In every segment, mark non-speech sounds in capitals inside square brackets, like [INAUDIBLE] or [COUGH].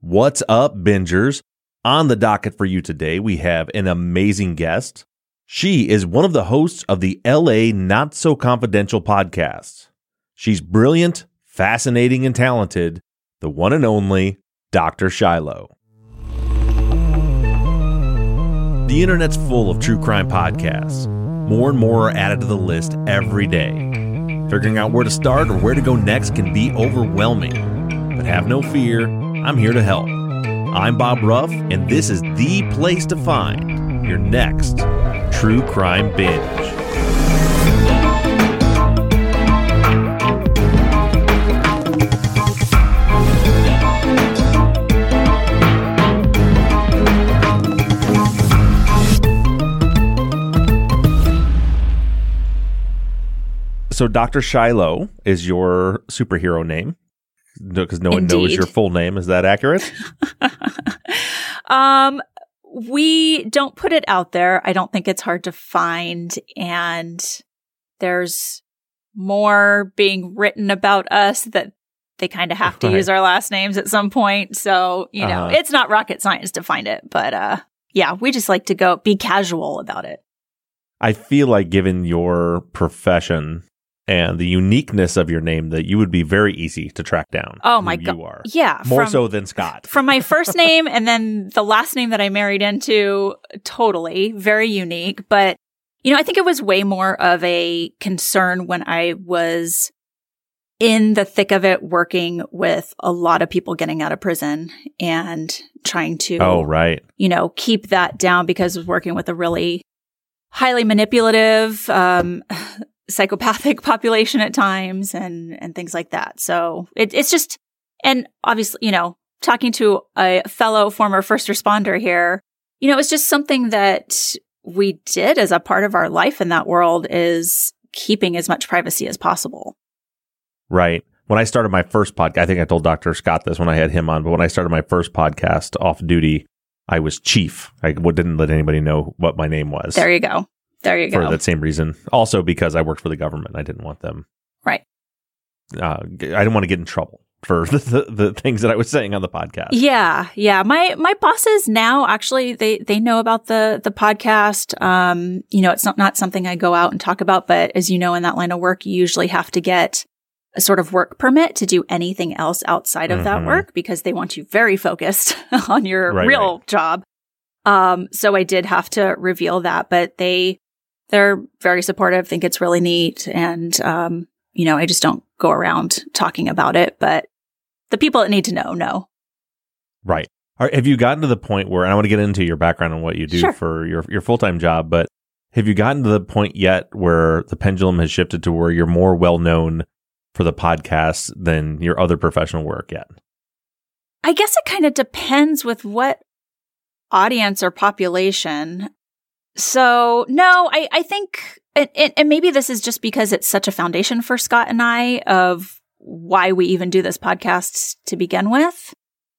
What's up, bingers? On the docket for you today, we have an amazing guest. She is one of the hosts of the LA Not So Confidential podcast. She's brilliant, fascinating, and talented, the one and only Dr. Shiloh. The internet's full of true crime podcasts. More and more are added to the list every day. Figuring out where to start or where to go next can be overwhelming. But have no fear, I'm here to help. I'm Bob Ruff, and this is the place to find your next true crime binge. So, Dr. Shiloh is your superhero name because no, one knows your full name. Is that accurate? [LAUGHS] um, we don't put it out there. I don't think it's hard to find. And there's more being written about us that they kind of [LAUGHS] have to Right. use our last names at some point. So, you know, Uh-huh. it's not rocket science to find it. But uh yeah, we just like to go be casual about it. I feel like, given your profession and the uniqueness of your name, that you would be very easy to track down. Oh my god, You are Yeah. more from- so than Scott. from my first [LAUGHS] name and then the last name that I married into, totally very unique. But, you know, I think it was way more of a concern when I was in the thick of it, working with a lot of people getting out of prison and trying to, Oh, right. you know, keep that down because I was working with a really highly manipulative, um, psychopathic [LAUGHS] population at times and, and things like that. So it, it's just, and obviously, you know, talking to a fellow former first responder here, you know, it's just something that we did as a part of our life in that world is keeping as much privacy as possible. Right. When I started my first podcast, I think I told Dr. Scott this when I had him on, but when I started my first podcast off duty, I was chief. I didn't let anybody know what my name was There you go. There you go. for go. that same reason. Also, because I worked for the government, I didn't want them. Right. Uh, I didn't want to get in trouble for [LAUGHS] the, the, the things that I was saying on the podcast. Yeah, yeah. My my bosses now actually they they know about the the podcast. Um, you know, it's not not something I go out and talk about, but as you know, in that line of work, you usually have to get a sort of work permit to do anything else outside of that Mhm. work because they want you very focused [LAUGHS] on your Right, real job. Um, so I did have to reveal that, but they they're very supportive, think it's really neat, and um, you know, I just don't go around talking about it, but the people that need to know know. Right. Are, have you gotten to the point where and I want to get into your background and what you do Sure. for your your full time job, but have you gotten to the point yet where the pendulum has shifted to where you're more well known for the podcast than your other professional work yet? I guess it kind of depends with what audience or population. So no, I, I think, and, and- and maybe this is just because it's such a foundation for Scott and I of why we even do this podcast to begin with.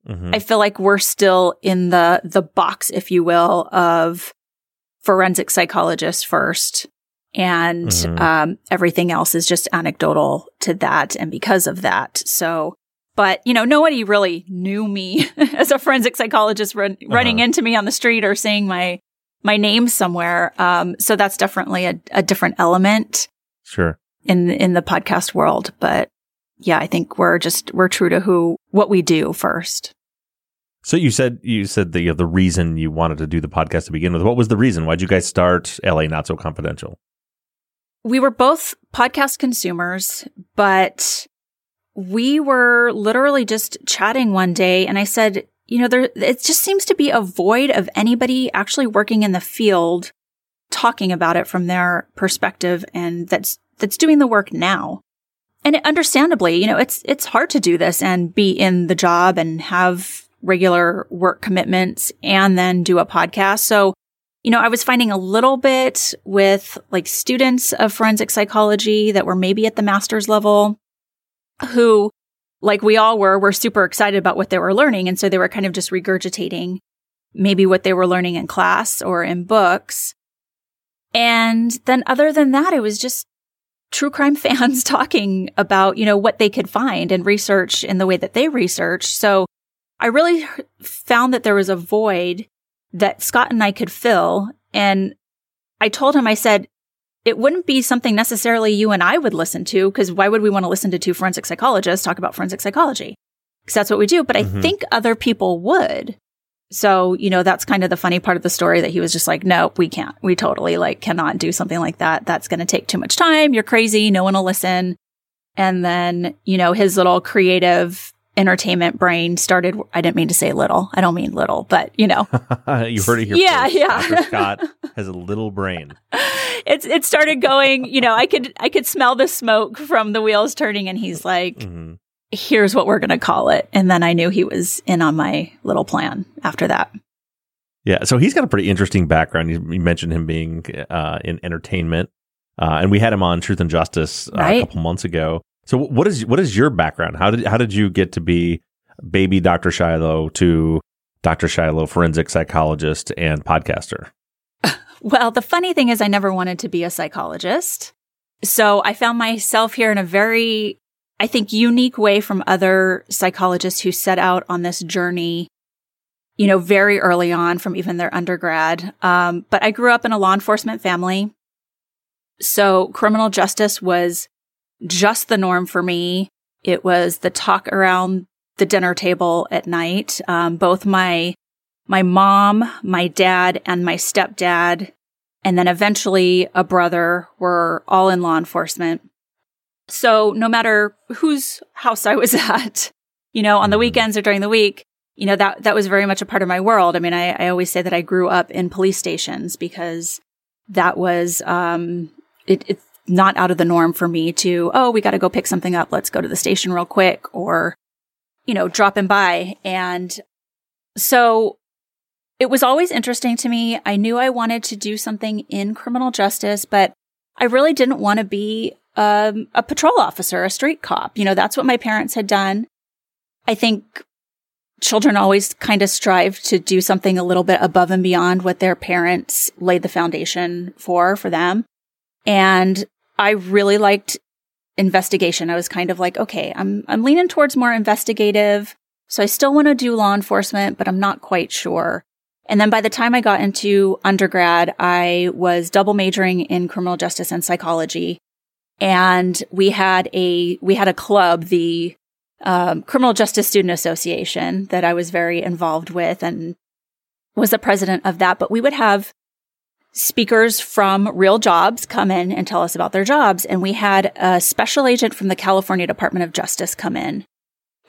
Mhm. I feel like we're still in the, the box, if you will, of forensic psychologist first. And, Mhm. um, everything else is just anecdotal to that. And because of that. So, but you know, nobody really knew me [LAUGHS] as a forensic psychologist run, running Uh-huh. into me on the street or seeing my, my name somewhere. Um, so that's definitely a, a different element Sure. in, in the podcast world. But yeah, I think we're just, we're true to who, what we do first. So you said you said the the reason you wanted to do the podcast to begin with. What was the reason? Why'd you guys start LA Not So Confidential? we were both podcast consumers, but we were literally just chatting one day and I said, you know, there, it just seems to be a void of anybody actually working in the field talking about it from their perspective and that's, that's doing the work now. And it, understandably, you know, it's, it's hard to do this and be in the job and have regular work commitments and then do a podcast. So, you know, I was finding a little bit with like students of forensic psychology that were maybe at the master's level who, like we all were, were super excited about what they were learning. And so they were kind of just regurgitating maybe what they were learning in class or in books. And then other than that, it was just true crime [LAUGHS] fans talking about, you know, what they could find and research in the way that they research. So I really found that there was a void that Scott and I could fill. And I told him, I said, it wouldn't be something necessarily you and I would listen to because why would we want to listen to two forensic psychologists talk about forensic psychology? Because that's what we do. But mm-hmm. I think other people would. So, you know, that's kind of the funny part of the story that he was just like, no, we can't. We totally like cannot do something like that. That's going to take too much time. You're crazy. No one will listen. And then, you know, his little creative entertainment brain started. I didn't mean to say little. I don't mean little, but you know, [LAUGHS] you heard it here. Yeah, first. yeah. Dr. Scott has a little brain. [LAUGHS] It's it started going. You know, I could I could smell the smoke from the wheels turning, and he's like, mm-hmm. "Here's what we're going to call it." And then I knew he was in on my little plan after that. Yeah, so he's got a pretty interesting background. You, you mentioned him being uh, in entertainment, uh, and we had him on Truth and Justice uh, right. a couple months ago. So what is what is your background? How did how did you get to be baby Dr. Shiloh to Dr. Shiloh, forensic psychologist and podcaster? [LAUGHS] Well, the funny thing is I never wanted to be a psychologist. So I found myself here in a very, I think, unique way from other psychologists who set out on this journey, you know, very early on from even their undergrad. Um, but I grew up in a law enforcement family. So criminal justice was just the norm for me. It was the talk around the dinner table at night. Um, both my my mom, my dad, and my stepdad, and then eventually a brother were all in law enforcement. So no matter whose house I was [LAUGHS] at, you know, on the mm-hmm. weekends or during the week, you know, that, that was very much a part of my world. I mean, I, I always say that I grew up in police stations because that was, um, it, it, not out of the norm for me to, oh, we got to go pick something up. Let's go to the station real quick or, you know, dropping by. And so it was always interesting to me. I knew I wanted to do something in criminal justice, but I really didn't want to be um, a patrol officer, a street cop. You know, that's what my parents had done. I think children always kind of strive to do something a little bit above and beyond what their parents laid the foundation for, for them. And I really liked investigation. I was kind of like, okay, I'm, I'm leaning towards more investigative. So I still want to do law enforcement, but I'm not quite sure. And then by the time I got into undergrad, I was double majoring in criminal justice and psychology. And we had a, we had a club, the um, Criminal Justice Student Association that I was very involved with and was the president of that. But we would have speakers from real jobs come in and tell us about their jobs. And we had a special agent from the California Department of Justice come in.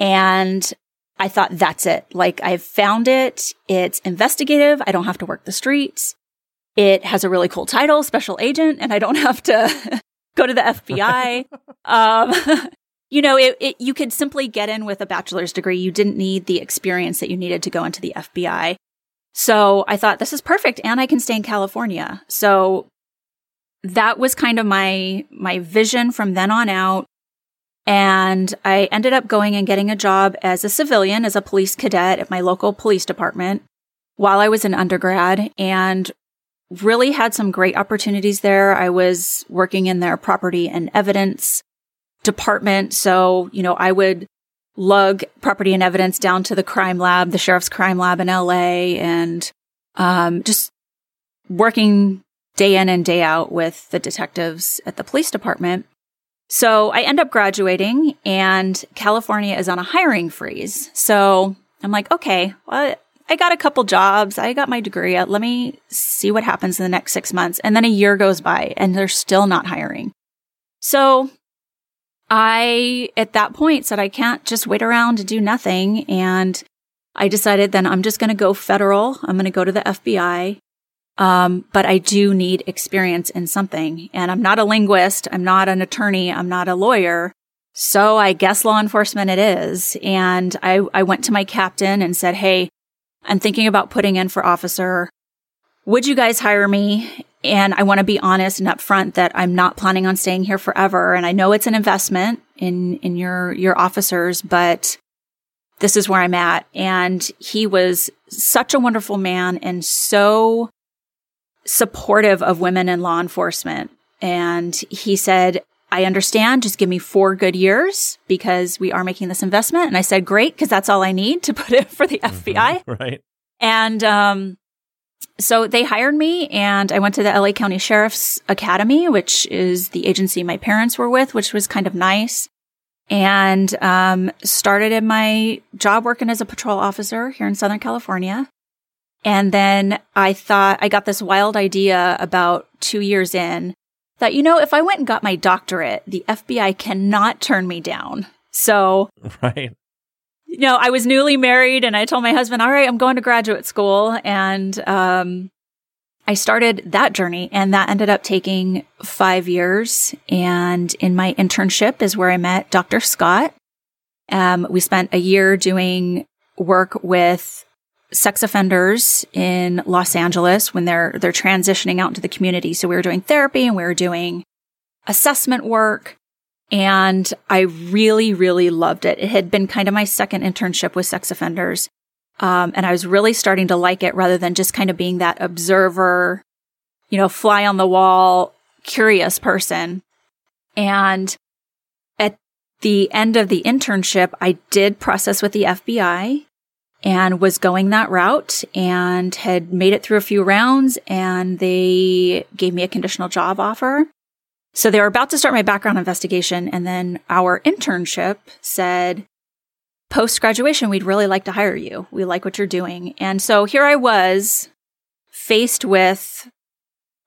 And I thought, that's it. Like, I've found it. It's investigative. I don't have to work the streets. It has a really cool title, special agent, and I don't [LAUGHS] have to [LAUGHS] go to the FBI. [LAUGHS] um, you know, it, it, you could simply get in with a bachelor's degree. You didn't need the experience that you needed to go into the FBI. So I thought this is perfect and I can stay in California. So that was kind of my, my vision from then on out. And I ended up going and getting a job as a civilian, as a police cadet at my local police department while I was an undergrad and really had some great opportunities there. I was working in their property and evidence department. So, you know, I would lug property and evidence down to the crime lab, the sheriff's crime lab in LA, and um, just working day in and day out with the detectives at the police department. So I end up graduating, and California is on a hiring freeze. So I'm like, okay, I got a couple jobs. I got my degree. Let me see what happens in the next six months. And then a year goes by, and they're still not hiring. So I, at that point, said, I can't just wait around and do nothing. And I decided then I'm just going to go federal. I'm going to go to the FBI. Um, but I do need experience in something. And I'm not a linguist. I'm not an attorney. I'm not a lawyer. So I guess law enforcement it is. And I, I went to my captain and said, Hey, I'm thinking about putting in for officer. Would you guys hire me? And I want to be honest and upfront that I'm not planning on staying here forever. And I know it's an investment in, in your, your officers, but this is where I'm at. And he was such a wonderful man and so supportive of women in law enforcement. And he said, I understand. Just give me four good years because we are making this investment. And I said, great, because that's all I need to put it [LAUGHS] for the FBI. Mm-hmm. Right. And, um, so they hired me and I went to the LA County Sheriff's Academy, which is the agency my parents were with, which was kind of nice. And, um, started in my job working as a patrol officer here in Southern California. And then I thought I got this wild idea about two years in that, you know, if I went and got my doctorate, the FBI cannot turn me down. So, [LAUGHS] right. You know, I was newly married and I told my husband, all right, I'm going to graduate school. And, um, I started that journey and that ended up taking five years. And in my internship is where I met Dr. Scott. Um, we spent a year doing work with sex offenders in Los Angeles when they're they're transitioning out into the community. So we were doing therapy and we were doing assessment work and I really really loved it. It had been kind of my second internship with sex offenders. Um, and I was really starting to like it rather than just kind of being that observer, you know, fly on the wall, curious person. And at the end of the internship, I did process with the FBI and was going that route and had made it through a few rounds and they gave me a conditional job offer. So they were about to start my background investigation and then our internship said, post graduation, we'd really like to hire you. We like what you're doing. And so here I was faced with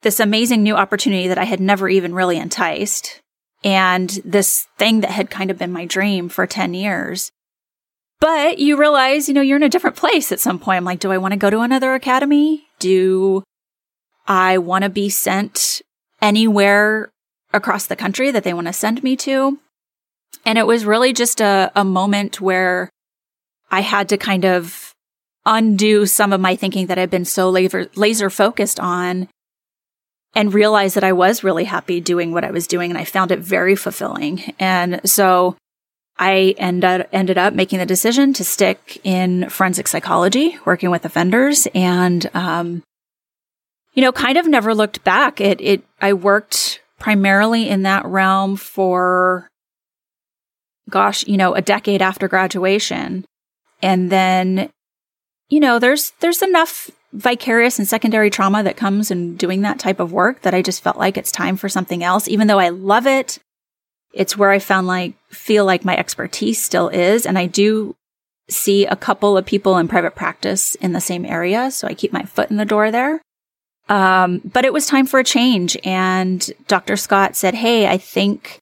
this amazing new opportunity that I had never even really enticed and this thing that had kind of been my dream for 10 years. But you realize, you know, you're in a different place at some point. I'm like, do I want to go to another academy? Do I want to be sent anywhere across the country that they want to send me to? And it was really just a, a moment where I had to kind of undo some of my thinking that I'd been so laser, laser focused on and realize that I was really happy doing what I was doing and I found it very fulfilling. And so I ended, ended up making the decision to stick in forensic psychology, working with offenders and, um, you know, kind of never looked back. It, it, I worked primarily in that realm for, gosh, you know, a decade after graduation. And then, you know, there's, there's enough vicarious and secondary trauma that comes in doing that type of work that I just felt like it's time for something else, even though I love it. It's where I found like, feel like my expertise still is. And I do see a couple of people in private practice in the same area. So I keep my foot in the door there. Um, but it was time for a change. And Dr. Scott said, Hey, I think,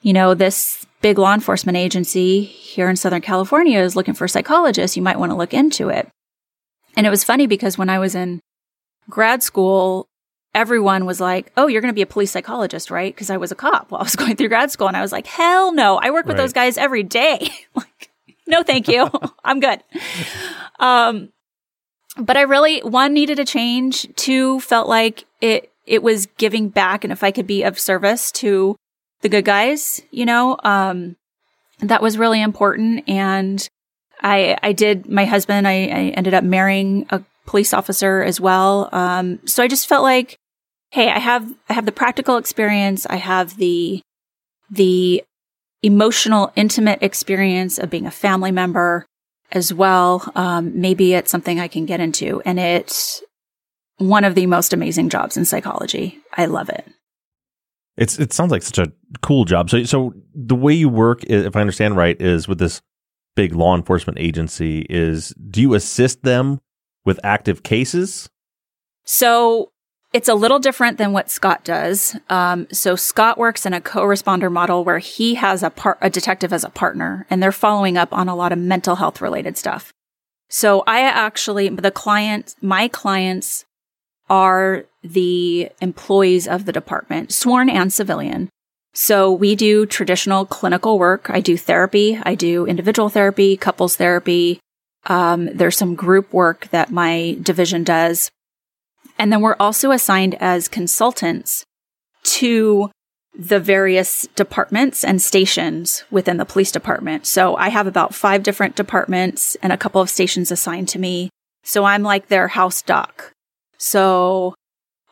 you know, this big law enforcement agency here in Southern California is looking for psychologists. You might want to look into it. And it was funny because when I was in grad school, everyone was like, Oh, you're going to be a police psychologist, right? Because I was a cop while I was [LAUGHS] going through grad school. And I was like, Hell no. I work with right. those guys every day. [LAUGHS] like, no, thank you. [LAUGHS] I'm good. Um, but I really, one, needed a change. Two, felt like it, it was giving back. And if I could be of service to the good guys, you know, um, that was really important. And I, I did, my husband, I, I ended up marrying a police officer as well. Um, so I just felt like hey, I have, I have the practical experience. I have the, the emotional, intimate experience of being a family member as well. Um, maybe it's something I can get into and it's one of the most amazing jobs in psychology. I love it. It's, it sounds like such a cool job. So, so the way you work, if I understand right, is with this big law enforcement agency is do you assist them with active cases? So it's a little different than what Scott does. Um, so Scott works in a co-responder model where he has a part, a detective as a partner, and they're following up on a lot of mental health related stuff. So I actually, the client, my clients are the employees of the department, sworn and civilian. So we do traditional clinical work. I do therapy. I do individual therapy, couples therapy. Um, there's some group work that my division does. And then we're also assigned as consultants to the various departments and stations within the police department. So I have about five different departments and a couple of stations assigned to me. So I'm like their house doc. So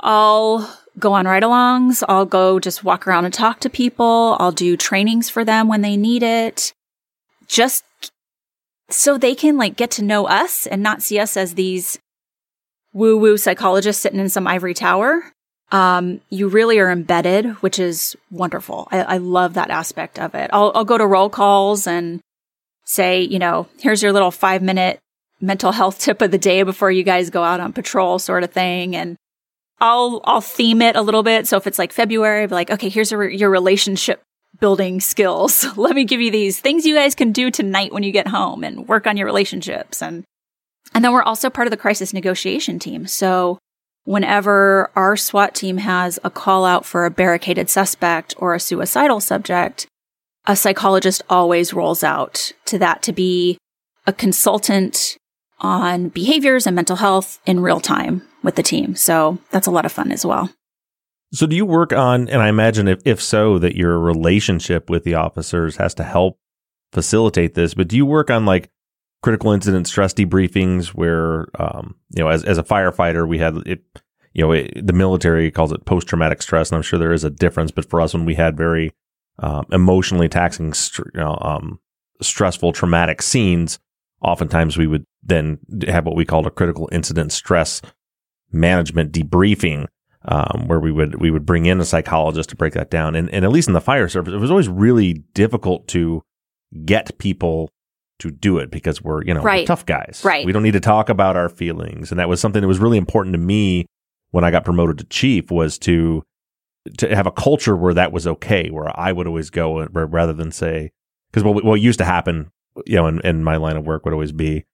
I'll go on ride alongs. I'll go just walk around and talk to people. I'll do trainings for them when they need it. Just so they can like get to know us and not see us as these woo woo psychologists sitting in some ivory tower. Um, you really are embedded, which is wonderful. I, I love that aspect of it. I'll, I'll go to roll calls and say, you know, here's your little five minute mental health [LAUGHS] tip of the day before you guys go out on patrol sort of thing. And I'll, I'll theme it a little bit. So if it's like February, I'll be like, okay, here's your, your relationship building skills. [LAUGHS] Let me give you these things you guys can do tonight when you get home and work on your relationships. And, and then we're also part of the crisis negotiation team. So whenever our SWAT team has a call out for a barricaded suspect or a suicidal subject, a psychologist always rolls out to that to be a consultant on behaviors and mental health in real time with the team. So that's a lot of fun as well. So do you work on, and I imagine if, if so, that your relationship with the officers has to help facilitate this, but do you work on like critical incident stress debriefings where, um, you know, as, as a firefighter, we had it, you know, it, the military calls it post traumatic stress, and I'm sure there is a difference, but for us, when we had very um, emotionally taxing, you know, um, stressful, traumatic scenes, oftentimes we would then have what we called a critical incident stress management debriefing, um, where we would we would bring in a psychologist to break that down. And, and at least in the fire service, it was always really difficult to get people to do it because we're you know right. tough guys. Right. We don't need to talk about our feelings, and that was something that was really important to me when I got promoted to chief was to to have a culture where that was okay, where I would always go rather than say because what what used to happen, you know, in, in my line of work would always be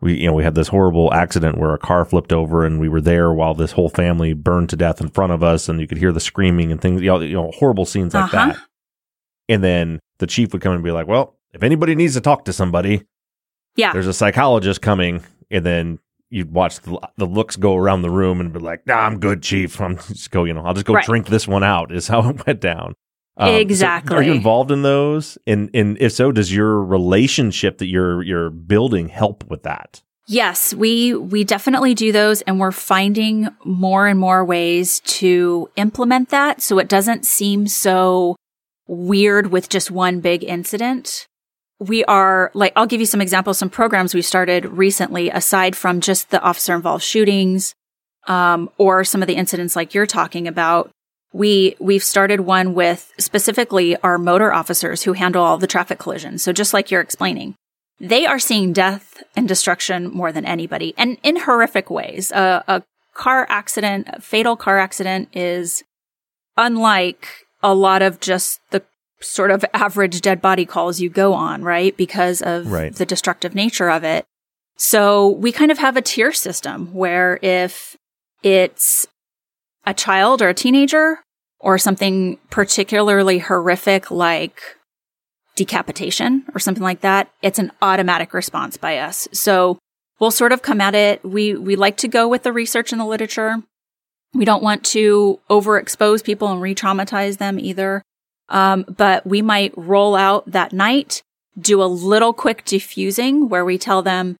we you know we had this horrible accident where a car flipped over and we were there while this whole family burned to death in front of us and you could hear the screaming and things you know, you know horrible scenes like Uh-huh. that and then the chief would come and be like well if anybody needs to talk to somebody Yeah. there's a psychologist coming and then you'd watch the, the looks go around the room and be like nah i'm good chief i'm [LAUGHS] just go you know i'll just go Right. drink this one out is [LAUGHS] how it went down Um, so Exactly. are you involved in those and and if so does your relationship that you're you're building help with that Yes, we we definitely do those and we're finding more and more ways to implement that so it doesn't seem so weird with just one big incident. We are like I'll give you some examples some programs we started recently aside from just the officer involved shootings um, or some of the incidents like you're talking about. We we've started one with specifically our motor officers who handle all the traffic collisions. So just like you're explaining, they are seeing death and destruction more than anybody and in horrific ways. A car accident, a fatal car accident is unlike a lot of just the sort of average dead body calls you go on, right? Because of Right. the destructive nature of it. So we kind of have a tier system where if it's a child or a teenager or something particularly horrific like decapitation or something like that, it's an automatic response by us. So we'll sort of come at it. We, we like to go with the research and the literature. We don't want to overexpose people and re-traumatize them either. Um, but we might roll out that night, do a little quick diffusing where we tell them,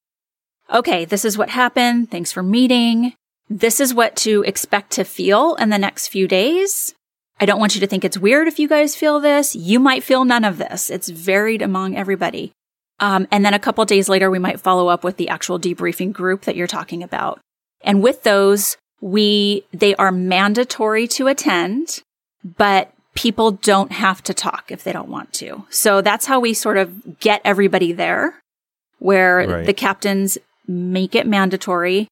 okay, this is what happened. Thanks for meeting. This is what to expect to feel in the next few days. I don't want you to think it's weird if you guys feel this. You might feel none of this. It's varied among everybody. Um, and then a couple days later, we might follow up with the actual debriefing group that you're talking about. And with those, we, they are mandatory to attend, but people don't have to talk if they don't want to. So that's how we sort of get everybody there where Right. the captains make it mandatory,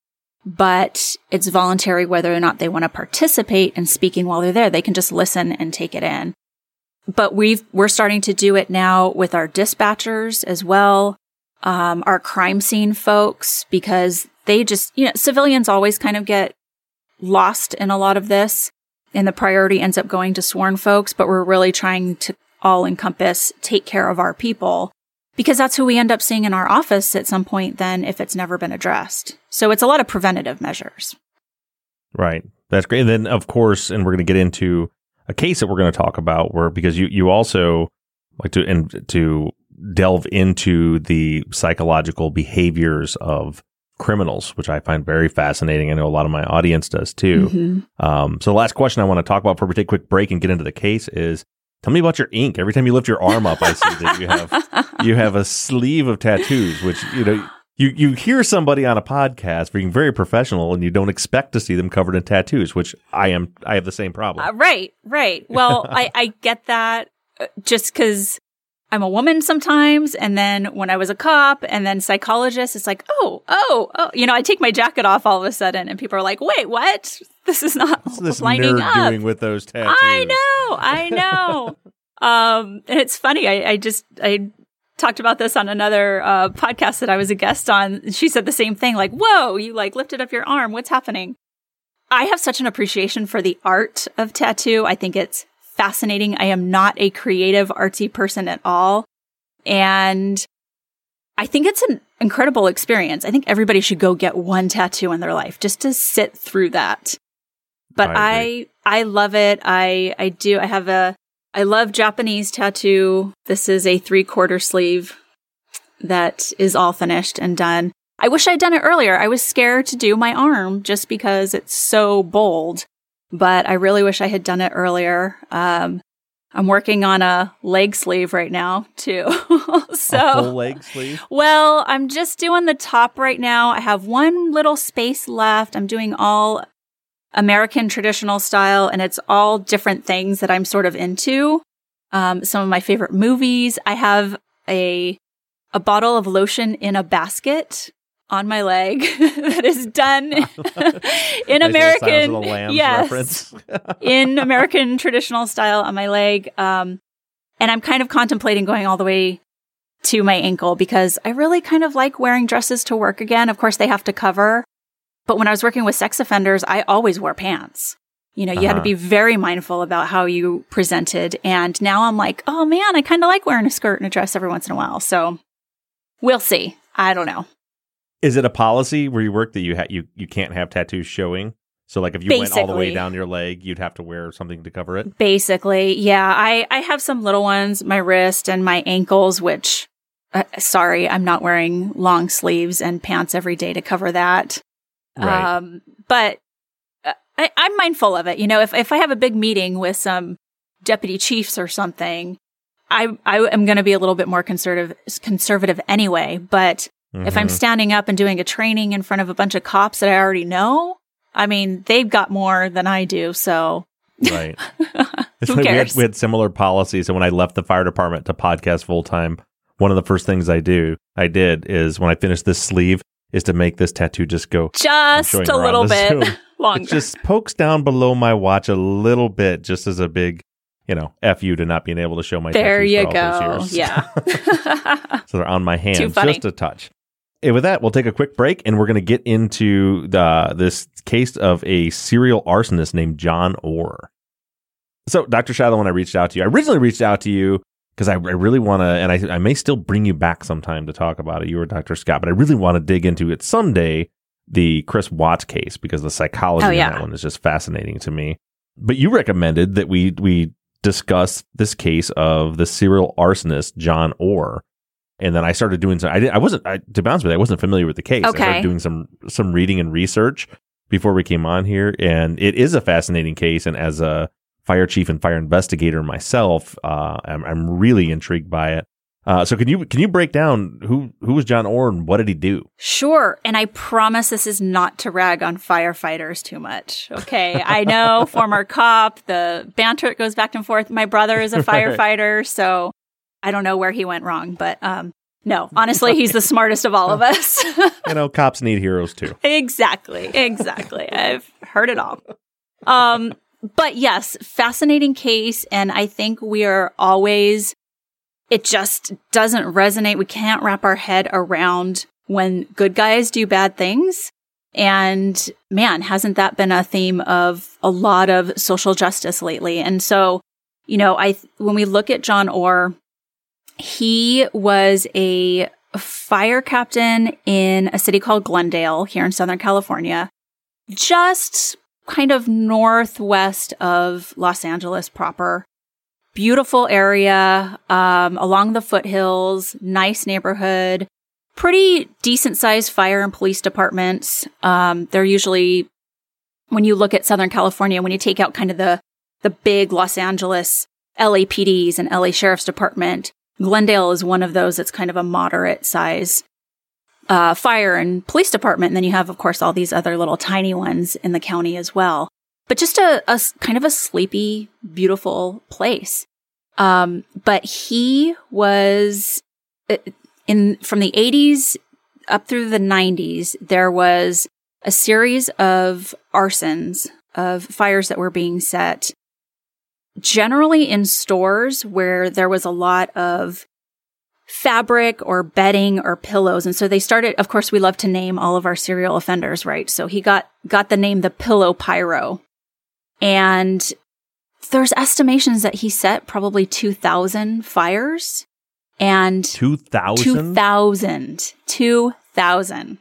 but it's voluntary whether or not they want to participate in speaking while they're there. They can just listen and take it in. But we've, we're starting to do it now with our dispatchers as well. Um, our crime scene folks, because they just, you know, civilians always kind of get lost in a lot of this and the priority ends up going to sworn folks, but we're really trying to all encompass take care of our people because that's who we end up seeing in our office at some point then if it's never been addressed. So it's a lot of preventative measures. Right. That's great. And then, of course, and we're going to get into a case that we're going to talk about where, because you, you also like to, and to delve into the psychological behaviors of criminals, which I find very fascinating. I know a lot of my audience does too. Mm-hmm. Um, so the last question I want to talk about before we take a quick break and get into the case is tell me about your ink. Every time you lift your arm up, I see that you have [LAUGHS] you have a sleeve of tattoos, which you know you you hear somebody on a podcast being very professional and you don't expect to see them covered in tattoos, which I am I have the same problem. Uh, right, right. Well, [LAUGHS] I, I get that uh, just because I'm a woman sometimes. And then when I was a cop and then psychologist, it's like, oh, oh, oh, you know, I take my jacket off all of a sudden and people are like, wait, what? This is not What's this lining nerd up. doing with those tattoos? I know, I [LAUGHS] know. um, and it's funny. I, I just, I talked about this on another uh, podcast that I was a guest on. She said the same thing, like, whoa, you like lifted up your arm. What's happening? I have such an appreciation for the art of tattoo. I think it's fascinating. I am not a creative artsy person at all. And I think it's an incredible experience. I think everybody should go get one tattoo in their life just to sit through that. But I I I, love it. I I do. I have a I love Japanese tattoo. This is a three quarter sleeve that is all finished and done. I wish I'd done it earlier. I was scared to do my arm just because it's so bold, but I really wish I had done it earlier. Um, I'm working on a leg sleeve right now too. [LAUGHS] so leg sleeve. well, I'm just doing the top right now. I have one little space left. I'm doing all American traditional style and it's all different things that I'm sort of into. Um, some of my favorite movies. I have a, a bottle of lotion in a basket on my leg [LAUGHS] that is done [LAUGHS] in American, Silence of the Lambs yes, [LAUGHS] in American traditional style on my leg. Um, and I'm kind of contemplating going all the way to my ankle because I really kind of like wearing dresses to work again. Of course, they have to cover. But when I was working with sex offenders, I always wore pants. You know, you had to Uh-huh. be very mindful about how you presented. And now I'm like, oh man, I kind of like wearing a skirt and a dress every once in a while. So we'll see. I don't know. Is it a policy where you work that you ha- you you can't have tattoos showing? So like if you went all the way down your leg, you'd have to wear something to cover it. Basically, yeah. I, I have some little ones, my wrist and my ankles, which, uh, sorry, I'm not wearing long sleeves and pants every day to cover that. Right. Um, but uh, I, I'm mindful of it. You know, if, if I have a big meeting with some deputy chiefs or something, I, I am going to be a little bit more conservative, conservative anyway. But if I'm Mhm. standing up and doing a training in front of a bunch of cops that I already know, I mean, they've got more than I do. So right. [LAUGHS] Who funny, we, had, cares? we had similar policies, and when I left the fire department to podcast full time, one of the first things I do I did is when I finished this sleeve is to make this tattoo just go. just a little bit Zoom. [LAUGHS] longer. It just pokes down below my watch a little bit, just as a big, you know, f you to not being able to show my. there you go. Yeah. [LAUGHS] so they're on my hand, just a touch. And with that, we'll take a quick break, and we're going to get into the this case of a serial arsonist named John Orr. So, Dr. Shiloh, when I reached out to you, I originally reached out to you because I, I really want to, and I, I may still bring you back sometime to talk about it. You or Dr. Scott, but I really want to dig into it someday. The Chris Watts case because the psychology Oh, in yeah. that one is just fascinating to me. But you recommended that we we discuss this case of the serial arsonist John Orr, and then I started doing some. I didn't. I wasn't. I, to honest with you, I wasn't familiar with the case. I started doing some some reading and research before we came on here, and it is a fascinating case. And as a fire chief and fire investigator myself, uh, I'm, I'm really intrigued by it. Uh, so can you can you break down who who was John Orr and what did he do? Sure. And I promise this is not to rag on firefighters too much. Okay. I know, former [LAUGHS] cop, the banter goes back and forth. My brother is a [LAUGHS] firefighter, so I don't know where he went wrong, but um no, honestly, he's the [LAUGHS] smartest of all of us. You know, cops need heroes too. [LAUGHS] exactly. Exactly. I've heard it all. Um, but yes, fascinating case. And I think we are always, it just doesn't resonate. We can't wrap our head around when good guys do bad things. And man, hasn't that been a theme of a lot of social justice lately? And so, you know, I, when we look at John Orr, he was a fire captain in a city called Glendale here in Southern California, just kind of northwest of Los Angeles proper. Beautiful area, um, along the foothills, nice neighborhood. pretty decent sized fire and police departments. Um, they're usually, when you look at Southern California, when you take out kind of the, the big Los Angeles LAPDs and LA Sheriff's Department, Glendale is one of those that's kind of a moderate size uh, fire and police department. And then you have, of course, all these other little tiny ones in the county as well. But just a, a kind of a sleepy, beautiful place. Um, but he was uh, in from the 80s up through the 90s. There was a series of arsons of fires that were being set generally in stores where there was a lot of fabric or bedding or pillows. And so they started, of course, we love to name all of our serial offenders, right? So he got, got the name the pillow pyro. And there's estimations that he set probably 2000 fires and 2000? 2000. 2000.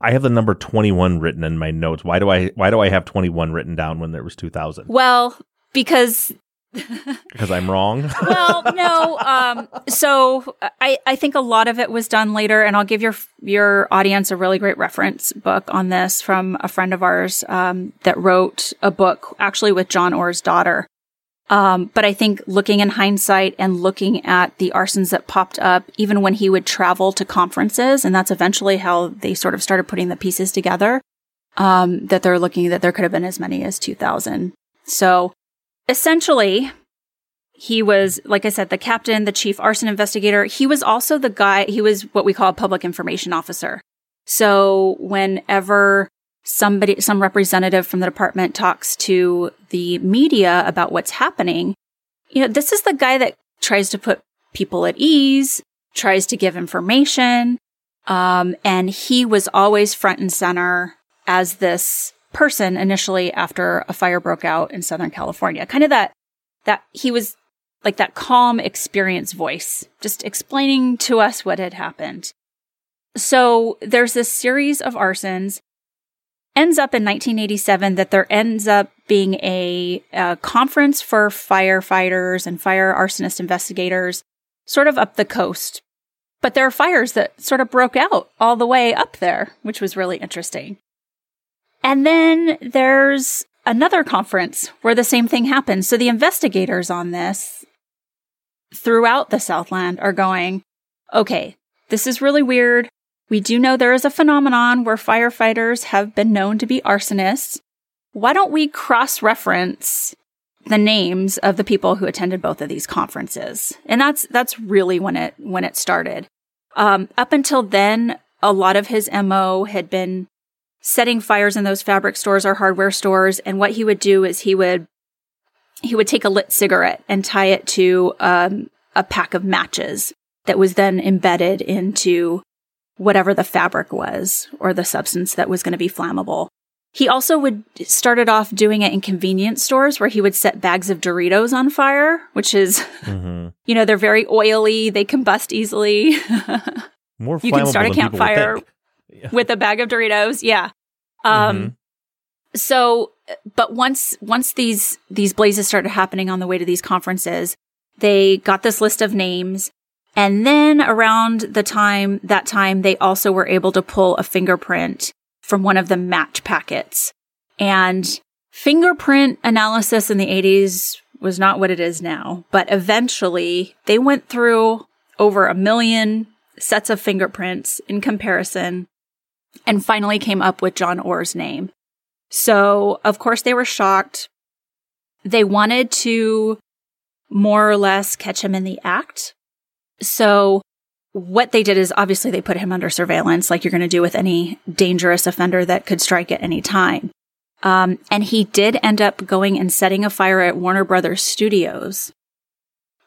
I have the number 21 written in my notes. Why do I why do I have 21 written down when there was 2000? Well, because because I'm wrong. [LAUGHS] well, no. Um, so I, I think a lot of it was done later, and I'll give your your audience a really great reference book on this from a friend of ours um, that wrote a book actually with John Orr's daughter. Um, but I think looking in hindsight and looking at the arsons that popped up, even when he would travel to conferences, and that's eventually how they sort of started putting the pieces together. Um, that they're looking that there could have been as many as 2000. So essentially, he was, like I said, the captain, the chief arson investigator. He was also the guy, he was what we call a public information officer. So whenever somebody, some representative from the department talks to the media about what's happening, you know, this is the guy that tries to put people at ease, tries to give information. Um, and he was always front and center as this person initially after a fire broke out in Southern California. Kind of that, that he was like that calm experience voice, just explaining to us what had happened. So there's this series of arsons. Ends up in 1987 that there ends up being a, a conference for firefighters and fire arsonist investigators sort of up the coast. But there are fires that sort of broke out all the way up there, which was really interesting. And then there's another conference where the same thing happens. So the investigators on this throughout the Southland are going, okay, this is really weird. We do know there is a phenomenon where firefighters have been known to be arsonists. Why don't we cross reference the names of the people who attended both of these conferences? And that's, that's really when it, when it started. Um, up until then, a lot of his MO had been setting fires in those fabric stores or hardware stores. And what he would do is he would he would take a lit cigarette and tie it to um, a pack of matches that was then embedded into whatever the fabric was or the substance that was going to be flammable. He also would started off doing it in convenience stores where he would set bags of Doritos on fire, which is, mm-hmm. [LAUGHS] you know, they're very oily, they combust easily. [LAUGHS] More you can start a campfire yeah. with a bag of Doritos. Yeah. Um, mm-hmm. so, but once, once these, these blazes started happening on the way to these conferences, they got this list of names. And then around the time, that time, they also were able to pull a fingerprint from one of the match packets. And fingerprint analysis in the 80s was not what it is now, but eventually they went through over a million sets of fingerprints in comparison and finally came up with John Orr's name. So, of course, they were shocked. They wanted to more or less catch him in the act. So, what they did is obviously they put him under surveillance, like you're going to do with any dangerous offender that could strike at any time. Um, and he did end up going and setting a fire at Warner Brothers Studios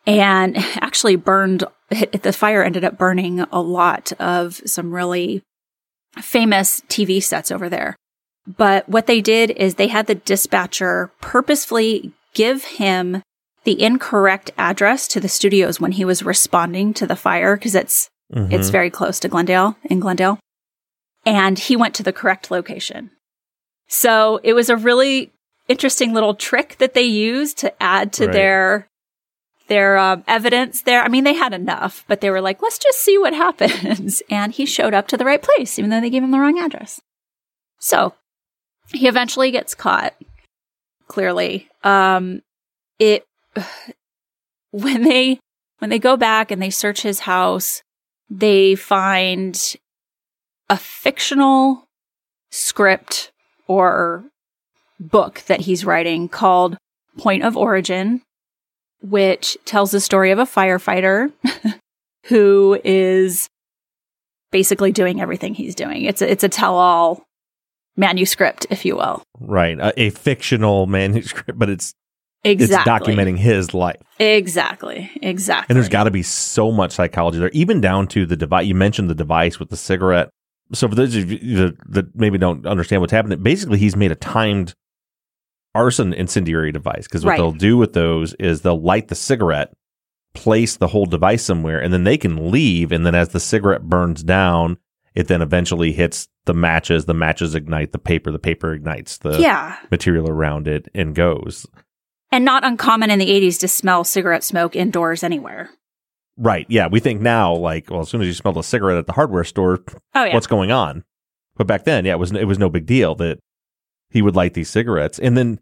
and [LAUGHS] actually burned, [LAUGHS] the fire ended up burning a lot of some really famous TV sets over there. But what they did is they had the dispatcher purposefully give him the incorrect address to the studios when he was responding to the fire because it's mm-hmm. it's very close to Glendale in Glendale. And he went to the correct location. So it was a really interesting little trick that they used to add to right. their their uh, evidence there. I mean, they had enough, but they were like, let's just see what [LAUGHS] happens. And he showed up to the right place, even though they gave him the wrong address. So he eventually gets caught. Clearly, um, it [SIGHS] when they when they go back and they search his house, they find a fictional script or book that he's writing called Point of Origin, which tells the story of a firefighter [LAUGHS] who is basically doing everything he's doing. It's a, it's a tell all manuscript, if you will. Right. A, a fictional [LAUGHS] manuscript, but it's Exactly. it's documenting his life. Exactly. Exactly. And there's got to be so much psychology there, even down to the device. You mentioned the device with the cigarette. So for those of you that, that maybe don't understand what's happening, basically he's made a timed arson incendiary device because what Right. they'll do with those is they'll light the cigarette, place the whole device somewhere, and then they can leave. And then as the cigarette burns down, it then eventually hits the matches. The matches ignite the paper. The paper ignites the yeah. material around it and goes. And not uncommon in the 80s to smell cigarette smoke indoors anywhere. Right. Yeah. We think now, like, well, as soon as you smell a cigarette at the hardware store, Oh, yeah. what's going on? But back then, yeah, it was it was no big deal that he would light these cigarettes. And then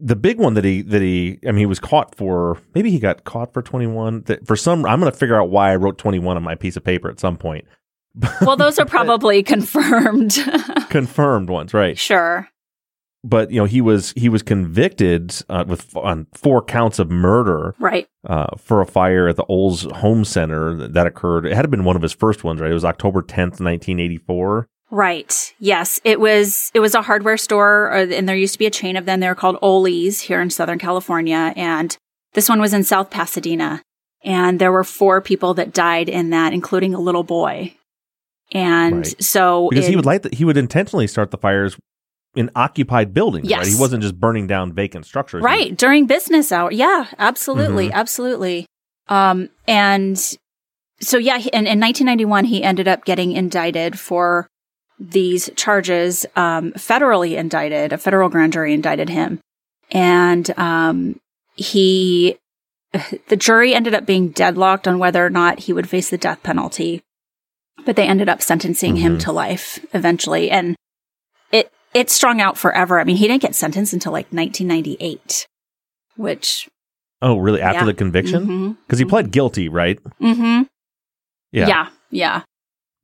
the big one that he that he I mean he was caught for maybe he got caught for 21 that for some I'm going to figure out why I wrote 21 on my piece of paper at some point. [LAUGHS] well, those are probably [LAUGHS] confirmed. [LAUGHS] Confirmed ones, right? sure. But you know, he was he was convicted uh, with on four counts of murder Right. uh, for a fire at the Ole's Home Center that, that occurred. It had been one of his first ones, right? It was October 10th, 1984. Right. Yes. It was, it was a hardware store uh, and there used to be a chain of them. They were called Ole's here in Southern California. And this one was in South Pasadena. And there were four people that died in that, including a little boy. And Right. so because he would light the, he would intentionally start the fires in occupied buildings right Yes. he wasn't just burning down vacant structures Right. During business hour. Yeah, absolutely. Mhm. Absolutely. Um, and so, yeah, in, in 1991, he ended up getting indicted for these charges, um, federally indicted. A federal grand jury indicted him. And, um, he, [SIGHS] the jury ended up being deadlocked on whether or not he would face the death penalty, but they ended up sentencing him Mhm. to life eventually. And it, it strung out forever. I mean, he didn't get sentenced until like 1998, which oh really after Yeah. the conviction because he pled guilty right Mm-hmm. yeah. Yeah. Yeah.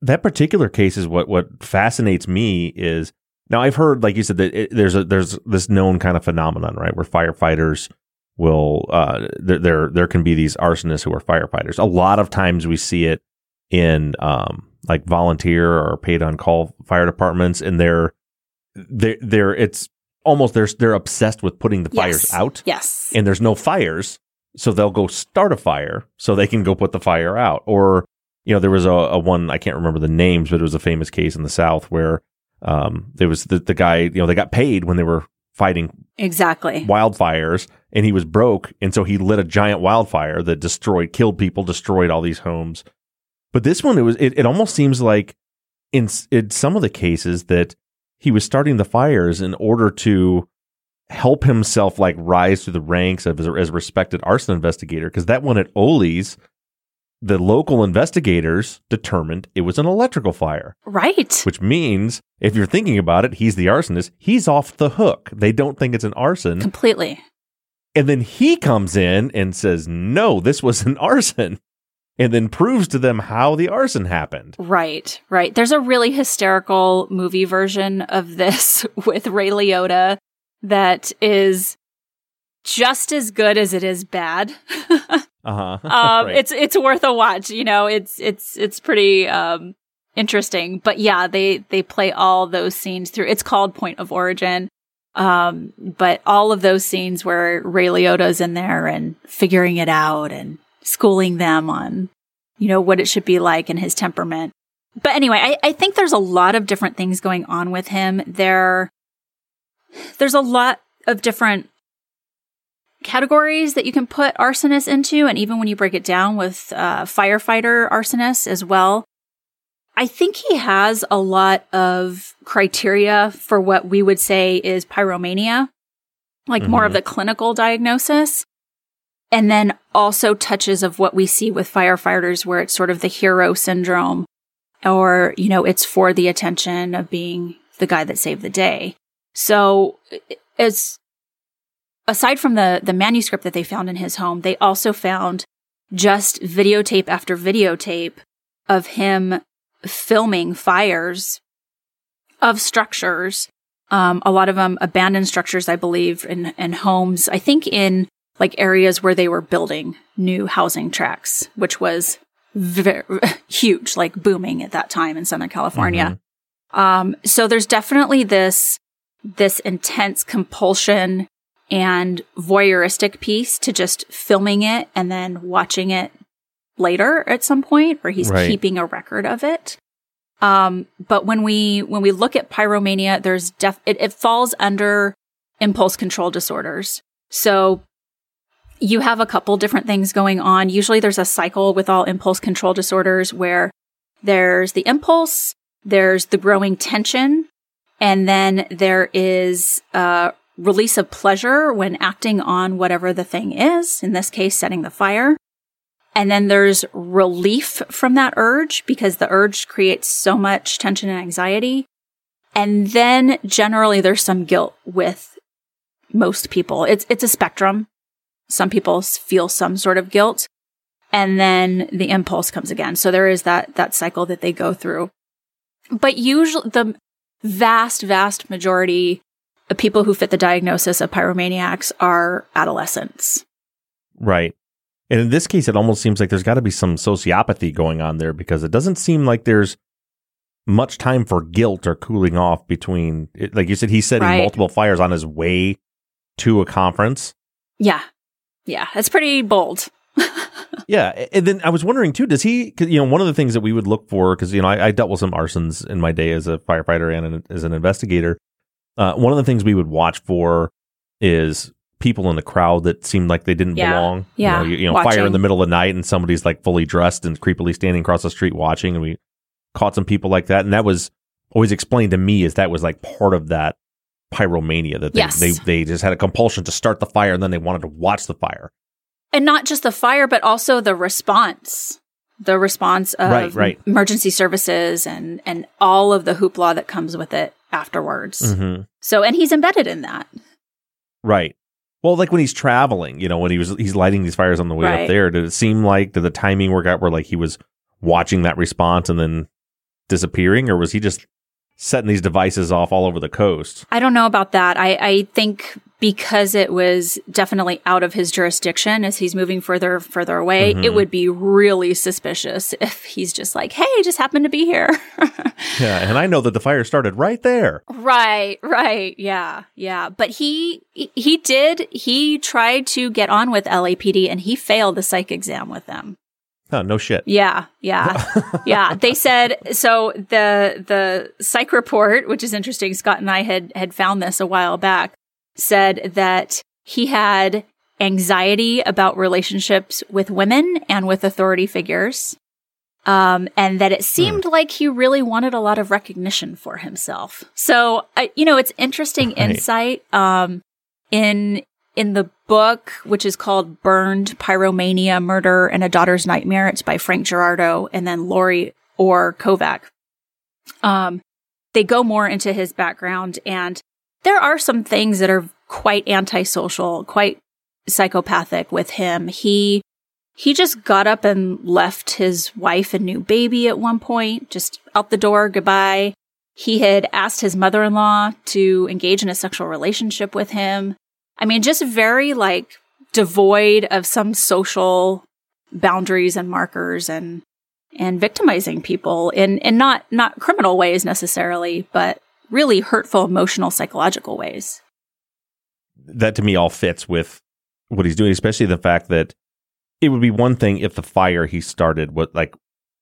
That particular case is what what fascinates me is now i've heard like you said that it, there's a there's this known kind of phenomenon right where firefighters will uh there there there can be these arsonists who are firefighters a lot of times we see it in um like volunteer or paid on call fire departments and they're they're, they're it's almost they're they're obsessed with putting the fires out Yes. and there's no fires, so they'll go start a fire so they can go put the fire out. Or, you know, there was a, a one I can't remember the names, but it was a famous case in the South where um there was the, the guy, you know, they got paid when they were fighting exactly. wildfires and he was broke and so he lit a giant wildfire that destroyed killed people, destroyed all these homes. But this one it was it, it almost seems like in in some of the cases that he was starting the fires in order to help himself like rise through the ranks of as a, as a respected arson investigator because that one at Ole's the local investigators determined it was an electrical fire Right. which means if you're thinking about it he's the arsonist he's off the hook they don't think it's an arson Completely. and then he comes in and says, no, this was an [LAUGHS] arson. And then proves to them how the arson happened. Right. Right. There's a really hysterical movie version of this [LAUGHS] with Ray Liotta that is just as good as it is bad. [LAUGHS] Uh huh. [LAUGHS] um, it's it's worth a watch. You know, it's it's it's pretty um, interesting. But yeah, they they play all those scenes through. It's called Point of Origin. Um, but all of those scenes where Ray Liotta's in there and figuring it out and schooling them on, you know, what it should be like and his temperament. But anyway, I, I think there's a lot of different things going on with him. There, there's a lot of different categories that you can put arsonists into, and even when you break it down with uh, firefighter arsonists as well. I think he has a lot of criteria for what we would say is pyromania, like more of the clinical diagnosis. and then also touches of what we see with firefighters where it's sort of the hero syndrome or, you know, it's for the attention of being the guy that saved the day. So as aside from the, the manuscript that they found in his home, they also found just videotape after videotape of him filming fires of structures. Um, a lot of them abandoned structures, I believe, in, in homes. I think in like areas where they were building new housing tracks, which was very [LAUGHS] huge, like booming at that time in Southern California. Mm-hmm. Um, so there's definitely this, this intense compulsion and voyeuristic piece to just filming it and then watching it later at some point, where he's right. keeping a record of it. Um, but when we when we look at pyromania, there's def it, it falls under impulse control disorders. So you have a couple different things going on. Usually there's a cycle with all impulse control disorders where there's the impulse, there's the growing tension, and then there is a release of pleasure when acting on whatever the thing is, in this case, setting the fire. And then there's relief from that urge because the urge creates so much tension and anxiety. And then generally there's some guilt with most people. It's, it's a spectrum. Some people feel some sort of guilt and then the impulse comes again. So there is that, that cycle that they go through. But usually the vast, vast majority of people who fit the diagnosis of pyromaniacs are adolescents. Right. And in this case, it almost seems like there's got to be some sociopathy going on there because it doesn't seem like there's much time for guilt or cooling off between, like you said, he's setting right. multiple fires on his way to a conference. Yeah. Yeah. That's pretty bold. [LAUGHS] yeah. And then I was wondering too, does he, you know, one of the things that we would look for, because, you know, I, I, dealt with some arsons in my day as a firefighter and an, as an investigator. Uh, one of the things we would watch for is people in the crowd that seemed like they didn't yeah. belong. Yeah. You know, you, you know fire in the middle of the night and somebody's like fully dressed and creepily standing across the street watching. And we caught some people like that. And that was always explained to me as that was like part of that pyromania that they, yes. they, they just had a compulsion to start the fire and then they wanted to watch the fire. And not just the fire, but also the response. The response of right, right. emergency services and, and all of the hoopla that comes with it afterwards. Mm-hmm. So, and he's embedded in that. Right. Well, like when he's traveling, you know, when he was he's lighting these fires on the way right. up there, did it seem like did the timing work out where like he was watching that response and then disappearing, or was he just setting these devices off all over the coast? I don't know about that. I, I think because it was definitely out of his jurisdiction as he's moving further further away mm-hmm. it would be really suspicious if he's just like hey just happened to be here [LAUGHS] yeah and i know that the fire started right there right right yeah yeah but he he did he tried to get on with lapd and he failed the psych exam with them Oh, no shit. Yeah, yeah, [LAUGHS] yeah. They said so. The the psych report, which is interesting. Scott and I had had found this a while back said that he had anxiety about relationships with women and with authority figures. Um, and that it seemed hmm. like he really wanted a lot of recognition for himself. So, uh, you know, it's interesting right. insight. Um, in, in the book, which is called Burned Pyromania, Murder and a Daughter's Nightmare. It's by Frank Girardot and then Lori Orr Kovac. Um, they go more into his background and there are some things that are quite antisocial, quite psychopathic with him. He he just got up and left his wife and new baby at one point, just out the door, goodbye. He had asked his mother-in-law to engage in a sexual relationship with him. I mean, just very like devoid of some social boundaries and markers and and victimizing people in in not not criminal ways necessarily, but really hurtful, emotional, psychological ways. That to me all fits with what he's doing, especially the fact that it would be one thing if the fire he started what like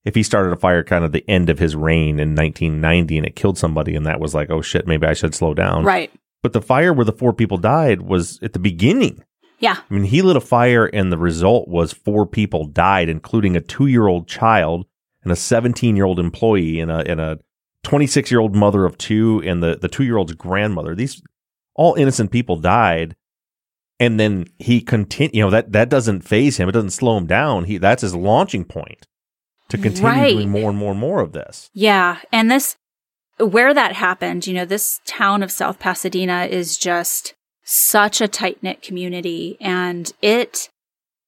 if he started a fire kind of the end of his reign in 1990 and it killed somebody and that was like oh shit maybe I should slow down. Right. But the fire where the four people died was at the beginning. Yeah. I mean, he lit a fire and the result was four people died, including a two year old child and a 17 year old employee and a, and a 26 year old mother of two and the, the two year old's grandmother. These all innocent people died. and then he continue. You know that that doesn't phase him. It doesn't slow him down. He that's his launching point to continue Right. doing more and more and more of this. Yeah. And this, where that happened, you know, this town of South Pasadena is just such a tight knit community and it,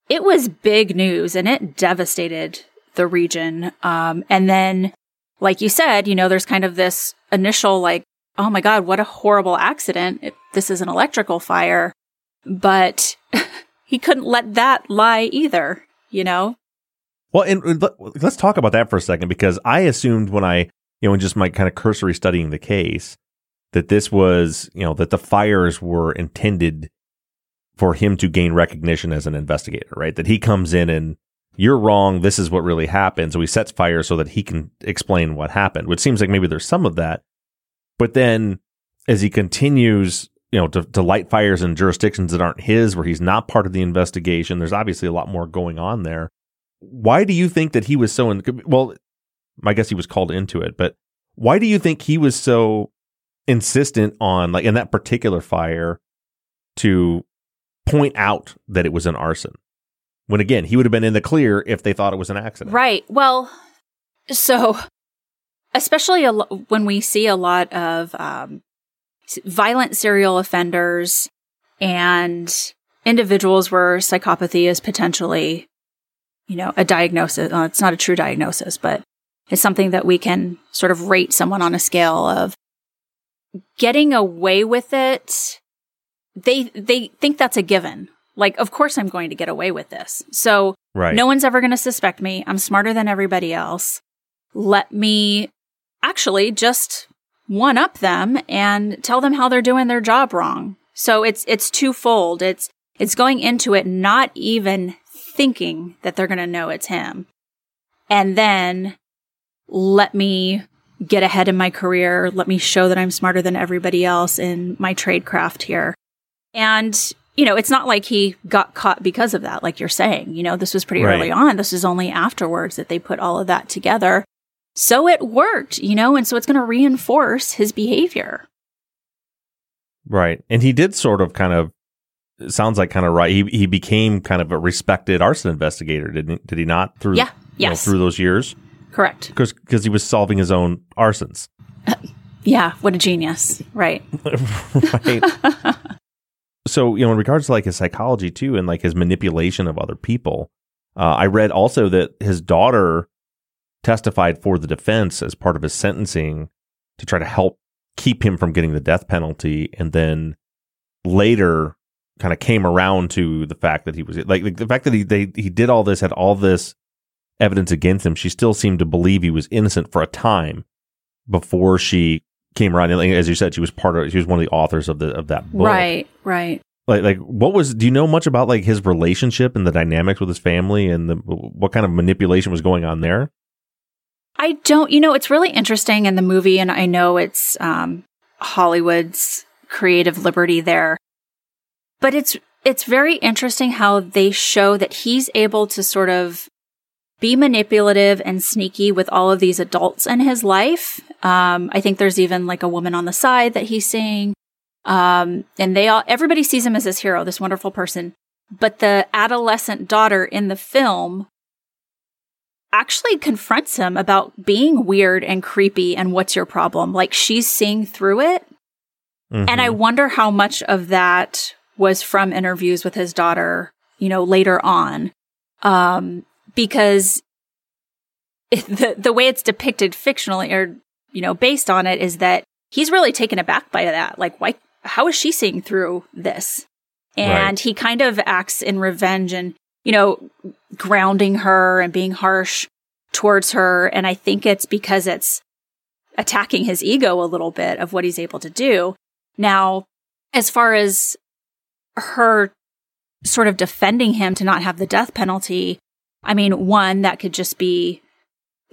it was big news and it devastated the region. Um, and then, like you said, you know, there's kind of this initial like, oh my God, what a horrible accident. This is an electrical fire. But [LAUGHS] he couldn't let that lie either, you know? Well, and let's talk about that for a second because I assumed when I, you know, in just my kind of cursory studying the case, that this was, you know, that the fires were intended for him to gain recognition as an investigator, right? That he comes in and you're wrong. This is what really happened. So he sets fire so that he can explain what happened, which seems like maybe there's some of that. But then as he continues, you know, to, to light fires in jurisdictions that aren't his, where he's not part of the investigation, there's obviously a lot more going on there. Why do you think that he was so in, well, I guess he was called into it, but why do you think he was so insistent on like in that particular fire to point out that it was an arson? When again, he would have been in the clear if they thought it was an accident. Right. Well, so especially lo- when we see a lot of um, violent serial offenders and individuals where psychopathy is potentially, you know, a diagnosis. Uh, it's not a true diagnosis, but it's something that we can sort of rate someone on a scale of getting away with it. They they think that's a given. Like, of course, I'm going to get away with this. So Right. no one's ever going to suspect me. I'm smarter than everybody else. Let me actually just one up them and tell them how they're doing their job wrong. So it's it's twofold. It's it's going into it not even thinking that they're going to know it's him. And then let me get ahead in my career. Let me show that I'm smarter than everybody else in my trade craft here. And, you know, it's not like he got caught because of that, like you're saying. You know, this was pretty Right. early on. This is only afterwards that they put all of that together. So it worked, you know, and so it's going to reinforce his behavior. Right. And he did sort of kind of it sounds like kind of right. He he became kind of a respected arson investigator, didn't he? Did he not through Yeah. you know, through those years? Correct. Because he was solving his own arsons. [LAUGHS] Yeah. What a genius. Right. [LAUGHS] right. [LAUGHS] so, you know, in regards to like his psychology too and like his manipulation of other people, uh, I read also that his daughter testified for the defense as part of his sentencing to try to help keep him from getting the death penalty. And then later kind of came around to the fact that he was like, like the fact that he, they, he did all this, had all this evidence against him. She still seemed to believe he was innocent for a time before she came around. And as you said, she was part of. She was one of the authors of the of that book. Right. Right. Like, like what was? Do you know much about like his relationship and the dynamics with his family and the what kind of manipulation was going on there? I don't, you know, it's really interesting in the movie, and I know it's um, Hollywood's creative liberty there, but it's it's very interesting how they show that he's able to sort of be manipulative and sneaky with all of these adults in his life. Um, I think there's even like a woman on the side that he's seeing, um, and they all everybody sees him as this hero, this wonderful person. But the adolescent daughter in the film actually confronts him about being weird and creepy and what's your problem. Like she's seeing through it. And I Mhm. wonder how much of that was from interviews with his daughter, you know, later on. Um, because it, [LAUGHS] the, the way it's depicted fictionally or, you know, based on it is that he's really taken aback by that. Like, why, how is she seeing through this? And Right. he kind of acts in revenge and, you know, grounding her and being harsh towards her. And I think it's because it's attacking his ego a little bit of what he's able to do. Now, as far as her sort of defending him to not have the death penalty, I mean, one, that could just be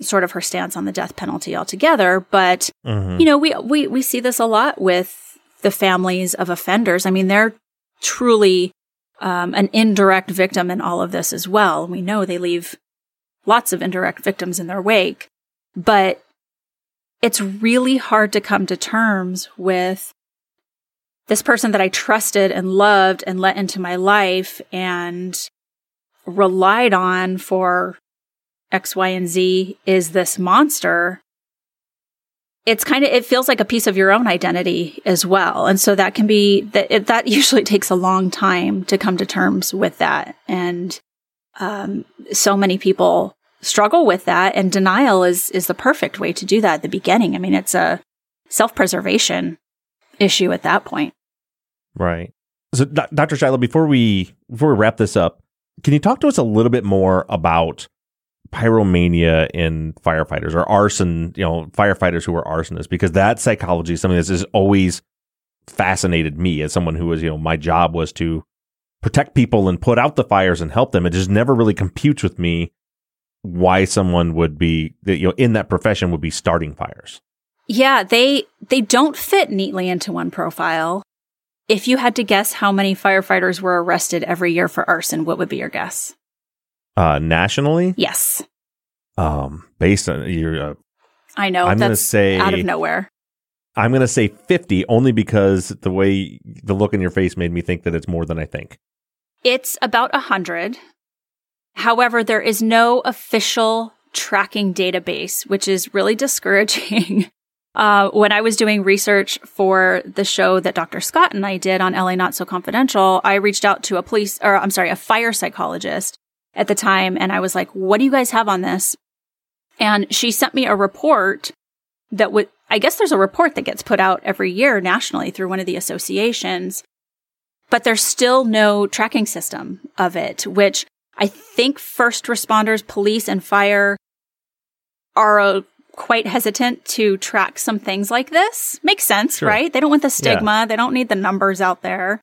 sort of her stance on the death penalty altogether. But, Mhm. you know, we, we, we see this a lot with the families of offenders. I mean, they're truly um, an indirect victim in all of this as well. We know they leave lots of indirect victims in their wake, but it's really hard to come to terms with this person that I trusted and loved and let into my life and relied on for X, Y, and Z is this monster. It's kind of, it feels like a piece of your own identity as well. And so that can be, that, it, that [LAUGHS] usually takes a long time to come to terms with that. And, um, so many people struggle with that and denial is, is the perfect way to do that at the beginning. I mean, it's a self preservation issue at that point. Right. So, Dr. Shiloh, before we before we wrap this up, can you talk to us a little bit more about pyromania in firefighters or arson, you know, firefighters who are arsonists? Because that psychology is something that has always fascinated me as someone who was, you know, my job was to protect people and put out the fires and help them. It just never really computes with me why someone would be, you know, in that profession would be starting fires. Yeah, they they don't fit neatly into one profile. If you had to guess how many firefighters were arrested every year for arson, what would be your guess? Uh, nationally? Yes. Um, based on your, uh, I know. I'm going to say out of nowhere. I'm going to say 50 only because the way the look in your face made me think that it's more than I think. It's about 100. However, there is no official tracking database, which is really [LAUGHS] discouraging. Uh, when I was doing research for the show that Dr. Scott and I did on LA Not So Confidential, I reached out to a police, or I'm sorry, a fire psychologist at the time. And I was like, what do you guys have on this? And she sent me a report that would, I guess there's a report that gets put out every year nationally through one of the associations, but there's still no tracking system of it, which I think first responders, police and fire are quite hesitant to track some things like this. Makes sense, sure. right? They don't want the stigma. Yeah. They don't need the numbers out there.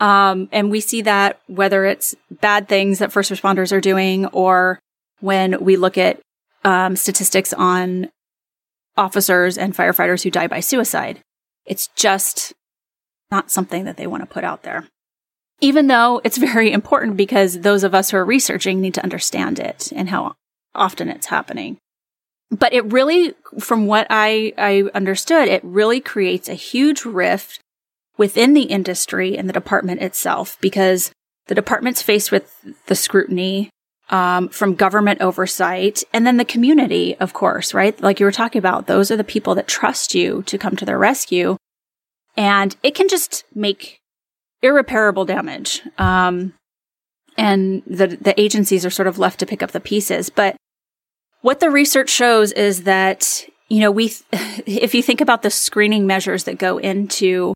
Um, and we see that whether it's bad things that first responders are doing or when we look at um, statistics on officers and firefighters who die by suicide. It's just not something that they want to put out there. Even though it's [LAUGHS] very important because those of us who are researching need to understand it and how often it's happening but it really, from what I, I understood, it really creates a huge rift within the industry and the department itself because the department's faced with the scrutiny um, from government oversight and then the community, of course, right? Like you were talking about, those are the people that trust you to come to their rescue. And it can just make irreparable damage. Um, and the, the agencies are sort of left to pick up the pieces. But what the research shows is that, you know, we, [LAUGHS] if you think about the screening measures that go into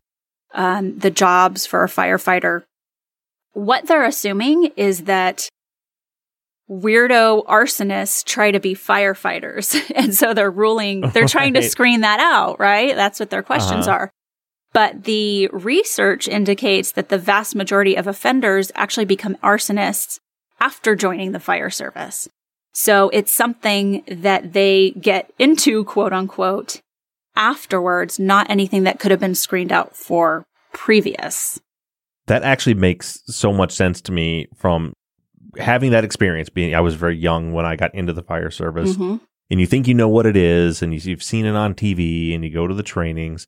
um, the jobs for a firefighter, what they're assuming is that weirdo arsonists try to be firefighters. [LAUGHS] and so they're ruling, [LAUGHS] they're trying right. to screen that out, right? That's what their questions uh-huh. are. But the research indicates that the vast majority of offenders actually become arsonists after joining the fire service. So it's something that they get into, quote unquote, afterwards, not anything that could have been screened out for previous. That actually makes so much sense to me from having that experience being I was very young when I got into the fire service. Mm-hmm. And you think you know what it is and you've seen it on TV and you go to the trainings,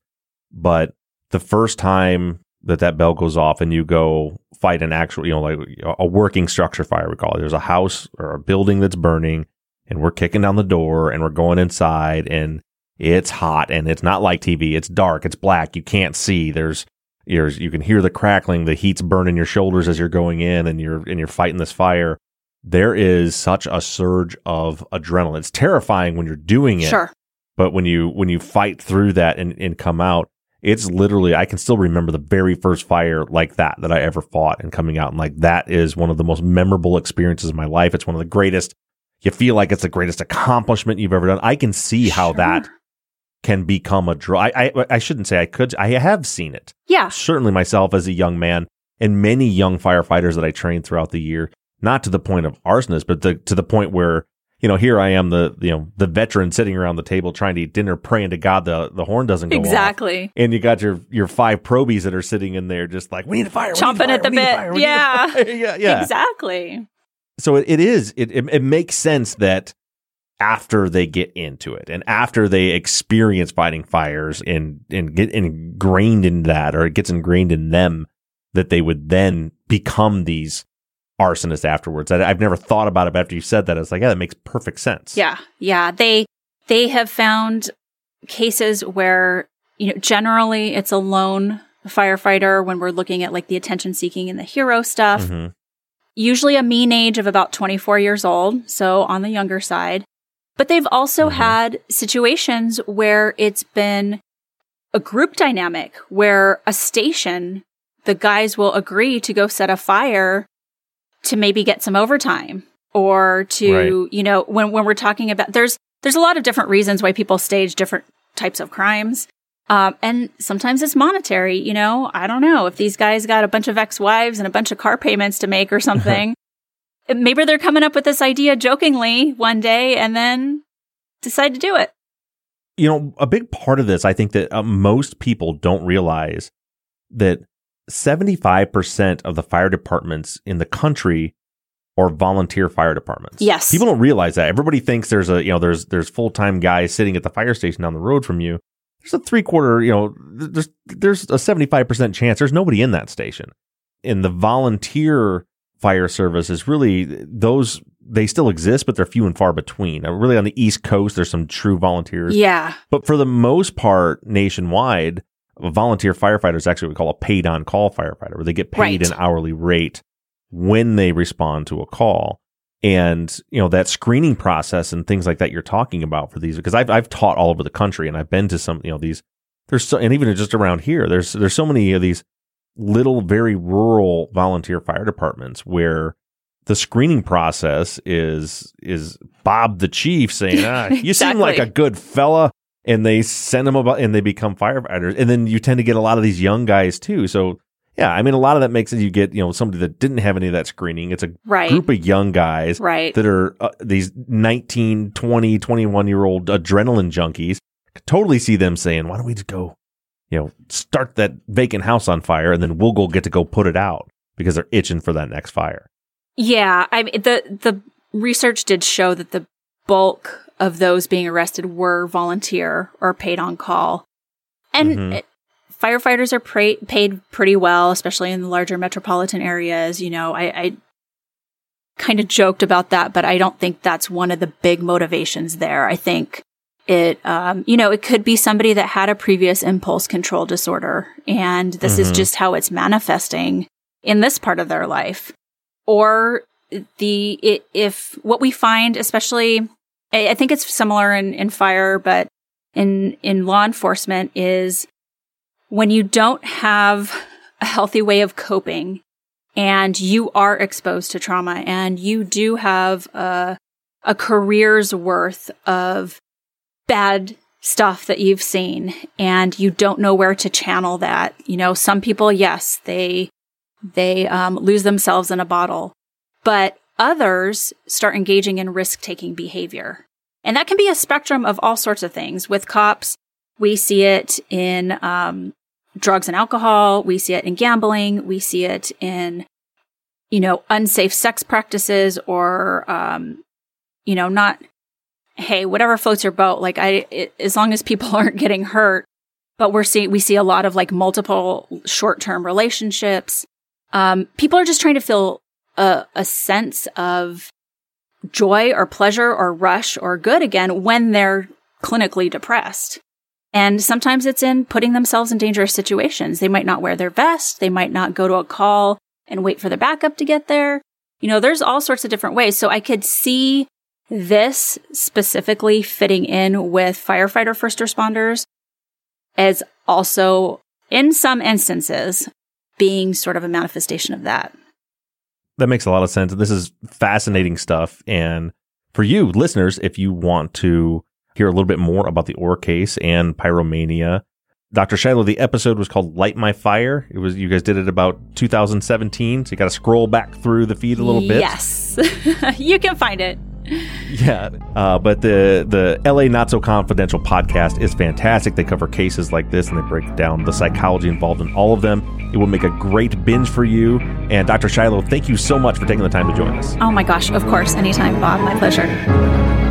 but the first time that that bell goes off and you go fight an actual, you know, like a working structure fire, we call it. There's a house or a building that's burning and we're kicking down the door and we're going inside and it's hot and it's not like TV. It's dark. It's black. You can't see. There's, there's, you can hear the crackling. The heat's burning your shoulders as you're going in and you're, and you're fighting this fire. There is such a surge of adrenaline. It's terrifying when you're doing it. Sure. But when you, when you fight through that and, and come out, it's literally I can still remember the very first fire like that that I ever fought and coming out and like that is one of the most memorable experiences of my life. It's one of the greatest. You feel like it's the greatest accomplishment you've ever done. I can see how sure. that can become a draw. I, I I shouldn't say I could. I have seen it. Yeah, certainly myself as a young man and many young firefighters that I trained throughout the year. Not to the point of arsonist, but to, to the point where you know, here I am, the you know the veteran sitting around the table trying to eat dinner, praying to God the the horn doesn't go exactly. Off. And you got your your five probies that are sitting in there, just like we need a fire, chomping at the bit. Yeah, [LAUGHS] yeah, yeah, exactly. So it, it is. It, it it makes sense that after they get into it and after they experience fighting fires and and get ingrained in that or it gets ingrained in them that they would then become these arsonists afterwards. I, have never thought about it, but after you said that, it's like, yeah, that makes perfect sense. Yeah, yeah. They they have found cases where you know generally it's a lone firefighter when we're looking at like the attention seeking and the hero stuff. Mm-hmm. Usually a mean age of about 24 years old, so on the younger side. But they've also mm-hmm. had situations where it's been a group dynamic where a station, the guys will agree to go set a fire to maybe get some overtime or to, right. you know, when, when we're talking about, there's, there's a lot of different reasons why people stage different types of crimes. Um, and sometimes it's monetary, you know, I don't know if these guys got a bunch of ex-wives and a bunch of car payments to make or [LAUGHS] something. maybe they're coming up with this idea jokingly one day and then decide to do it. You know, a big part of this, I think that uh, most people don't realize that 75% of the fire departments in the country are volunteer fire departments. Yes. People don't realize that. Everybody thinks there's a, you know, there's there's full-time guys sitting at the fire station down the road from you. There's a three quarter, you know, there's there's a 75% chance there's nobody in that station. In the volunteer fire service is really those they still exist, but they're few and far between. Really, on the East Coast, there's some true volunteers. Yeah. But for the most part, nationwide, a volunteer firefighter is actually what we call a paid on call firefighter, where they get paid right. an hourly rate when they respond to a call. And, you know, that screening process and things like that you're talking about for these, because I've, I've taught all over the country and I've been to some, you know, these, there's so, and even just around here, there's, there's so many of these little, very rural volunteer fire departments where the screening process is is Bob the chief saying, "Ah, [LAUGHS] you exactly. seem like a good fella," and they send them about and they become firefighters, and then you tend to get a lot of these young guys too. So yeah, I mean, a lot of that makes it you get you know somebody that didn't have any of that screening. It's a right. group of young guys right. that are uh, these 19, 20, 21 year old adrenaline junkies. totally see them saying, "Why don't we just go?" you know, start that vacant house on fire and then we'll go get to go put it out because they're itching for that next fire. Yeah, I mean the the research did show that the bulk of those being arrested were volunteer or paid on call. And mm-hmm. it, firefighters are pra- paid pretty well, especially in the larger metropolitan areas. You know, I, I kind of joked about that, but I don't think that's one of the big motivations there. I think it, um, you know, it could be somebody that had a previous impulse control disorder and this mm-hmm. is just how it's manifesting in this part of their life. Or the, it, if what we find, especially, I, I think it's similar in, in fire, but in, in law enforcement is when you don't have a healthy way of coping and you are exposed to trauma and you do have a, a career's worth of bad stuff that you've seen and you don't know where to channel that. You know, some people, yes, they, they, um, lose themselves in a bottle, but others start engaging in risk taking behavior. And that can be a spectrum of all sorts of things. With cops, we see it in, um, drugs and alcohol. We see it in gambling. We see it in, you know, unsafe sex practices or, um, you know, not, hey, whatever floats your boat. Like I, it, as long as people [LAUGHS] aren't getting hurt, but we're seeing, we see a lot of like multiple short-term relationships. Um, people are just trying to feel a, a sense of joy or pleasure or rush or good again when they're clinically depressed. And sometimes it's in putting themselves in dangerous situations. They might not wear their vest. They might not go to a call and wait for the backup to get there. You know, there's all sorts of different ways. So I could see this specifically fitting in with firefighter first responders as also, in some instances, being sort of a manifestation of that. That makes a lot of sense. This is fascinating stuff. And for you listeners, if you want to hear a little bit more about the Orr case and pyromania, Dr. Shiloh, the episode was called Light My Fire. It was you guys did it about 2017, so you got to scroll back through the feed a little bit. Yes. [LAUGHS] you can find it. [LAUGHS] Yeah, uh, but the the LA Not So Confidential podcast is fantastic. They cover cases like this and they break down the psychology involved in all of them. It will make a great binge for you. And Dr. Shiloh, thank you so much for taking the time to join us. Oh my gosh, of course, anytime, Bob. My pleasure.